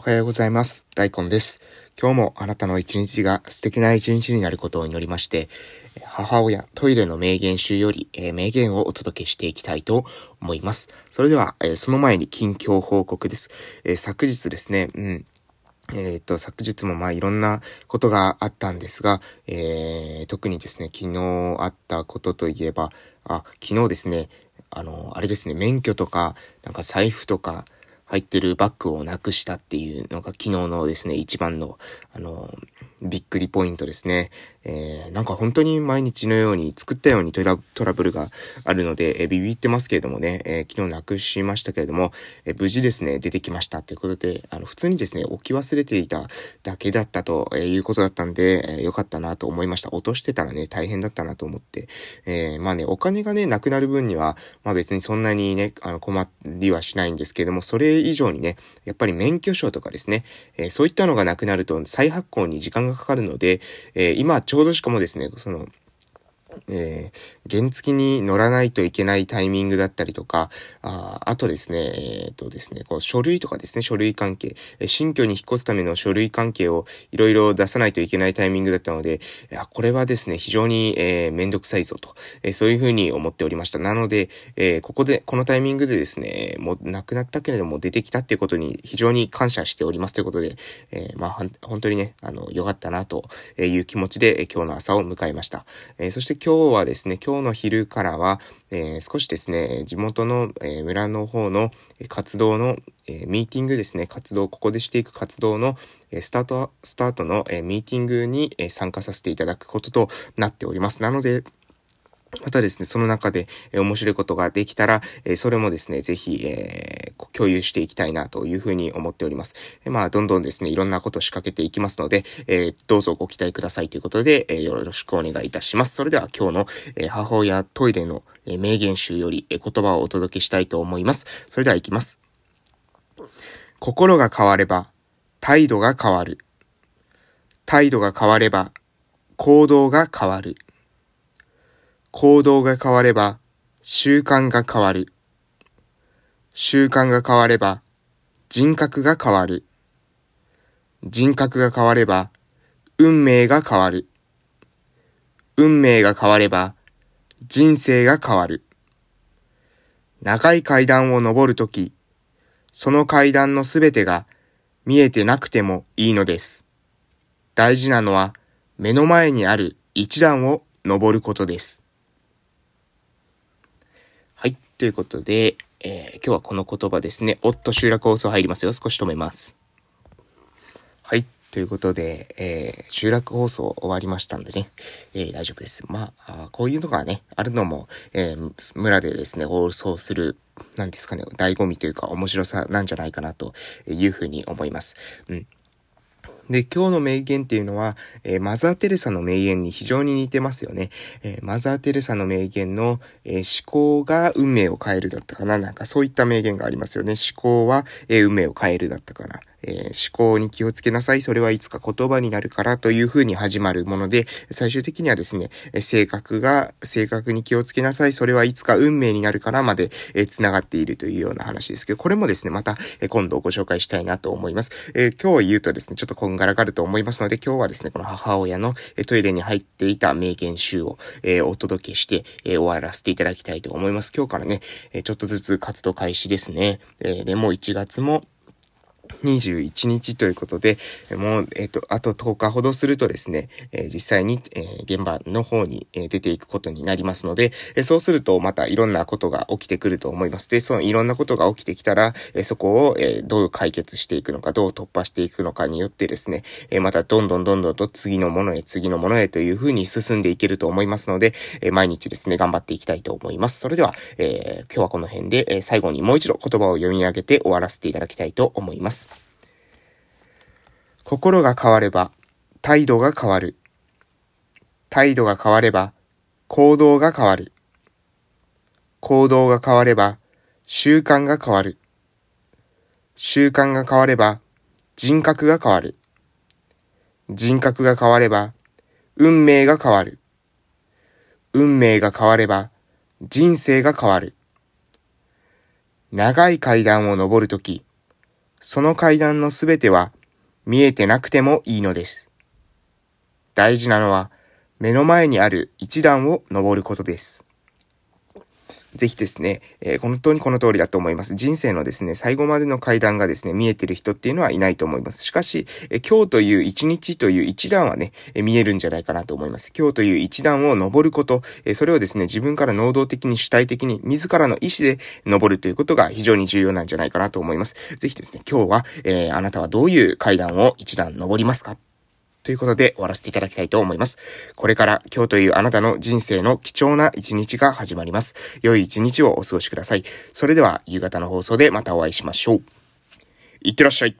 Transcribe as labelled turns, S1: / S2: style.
S1: おはようございます。ライコンです。今日もあなたの一日が素敵な一日になることを祈りまして、母親トイレの名言集より、えー、名言をお届けしていきたいと思います。それでは、えー、その前に近況報告です。えー、昨日ですね、うん。えっ、と、昨日もまあいろんなことがあったんですが、え、特にですね、昨日あったことといえば、あ、昨日ですね、あの、あれですね、免許とか、なんか財布とか、入ってるバッグをなくしたっていうのが昨日のですね、一番の、あの、びっくりポイントですね。えー、なんか本当に毎日のように作ったようにトラブルがあるので、えー、ビビってますけれどもね、えー、昨日なくしましたけれども、え無事ですね、出てきましたということで、あの、普通にですね、置き忘れていただけだったとえいうことだったんで、えよかったなと思いました。落としてたらね、大変だったなと思って、えまあね、お金がね、なくなる分には、まあ別にそんなにね、あの、困りはしないんですけれども、それ以上にね、やっぱり免許証とかですね、えそういったのがなくなると再発行に時間がかかるので、え今ちょうどしかもですね、その、えー、原付に乗らないといけないタイミングだったりとか、ああとですね、えっ、ー、とですね、こう書類とかですね、書類関係、新居に引っ越すための書類関係をいろいろ出さないといけないタイミングだったので、いやこれはですね、非常に、えー、めんどくさいぞと、えー、そういうふうに思っておりました。なので、えー、ここで、このタイミングでですね、もう亡くなったけれども出てきたっていうことに非常に感謝しておりますということで、えー、まあ、本当にね、あの、良かったなという気持ちで、え、今日の朝を迎えました。えー、そして今日はですね、今日の昼からは、えー、少しですね、地元の、えー、村の方の活動の、えー、ミーティングですね、活動、ここでしていく活動の、えスタート、スタートの、えミーティングに、え参加させていただくこととなっております。なので、またですね、その中で、え、面白いことができたら、え、それもですね、ぜひ、えー、共有していきたいなというふうに思っております。えまあ、どんどんですね、いろんなことを仕掛けていきますので、えどうぞご期待くださいということで、えよろしくお願いいたします。それでは今日の、え母親トイレの、え名言集より、え言葉をお届けしたいと思います。それでは行きます。心が変われば、態度が変わる。態度が変われば、行動が変わる。行動が変われば習慣が変わる。習慣が変われば人格が変わる。人格が変われば運命が変わる。運命が変われば人生が変わる。長い階段を登るとき、その階段のすべてが見えてなくてもいいのです。大事なのは目の前にある一段を登ることです。ということで、えー、今日はこの言葉ですね。おっと、集落放送入りますよ。少し止めます。はい。ということで、えー、集落放送終わりましたんでね、えー、大丈夫です。まあこういうのがね、あるのも、えー、村でですね、放送する、なんですかね、醍醐味というか面白さなんじゃないかなというふうに思います。うん。で、今日の名言っていうのは、えー、マザー・テレサの名言に非常に似てますよね。えー、マザー・テレサの名言の、えー、思考が運命を変えるだったかななんかそういった名言がありますよね。思考は、え運命を変えるだったかな。えー、思考に気をつけなさい。それはいつか言葉になるからというふうに始まるもので、最終的にはですね、性格が、性格に気をつけなさい。それはいつか運命になるからまで、えー、繋がっているというような話ですけど、これもですね、また、え、今度ご紹介したいなと思います。えー、今日言うとですね、ちょっとこんがらがると思いますので、今日はですね、この母親の、え、トイレに入っていた名言集を、え、お届けして、え、終わらせていただきたいと思います。今日からね、え、ちょっとずつ活動開始ですね。え、で、もう1月も、21日ということで、もう、えっ、と、あと10日ほどするとですね、え、実際に、え、現場の方に、え、出ていくことになりますので、えそうするとまたいろんなことが起きてくると思います。で、そのいろんなことが起きてきたら、えそこを、えどう解決していくのか、どう突破していくのかによってですね、えまたどんどんどんどんと次のものへ、次のものへというふうに進んでいけると思いますので、え毎日ですね、頑張っていきたいと思います。それでは、え今日はこの辺で、え最後にもう一度言葉を読み上げて終わらせていただきたいと思います。心が変われば態度が変わる。態度が変われば行動が変わる。行動が変われば習慣が変わる。習慣が変われば人格が変わる。人格が変われば運命が変わる。運命が変われば人生が変わる。長い階段を登るとき、その階段のすべては見えてなくてもいいのです。大事なのは目の前にある一段を登ることです。ぜひですね、えー、本当にこの通りだと思います。人生のですね、最後までの階段がですね、見えてる人っていうのはいないと思います。しかし、え今日という一日という一段はね、え見えるんじゃないかなと思います。今日という一段を登ること、えそれをですね、自分から能動的に主体的に、自らの意思で登るということが非常に重要なんじゃないかなと思います。ぜひですね、今日は、えー、あなたはどういう階段を一段登りますかということで終わらせていただきたいと思います。これから今日というあなたの人生の貴重な一日が始まります。良い一日をお過ごしください。それでは夕方の放送でまたお会いしましょう。いってらっしゃい。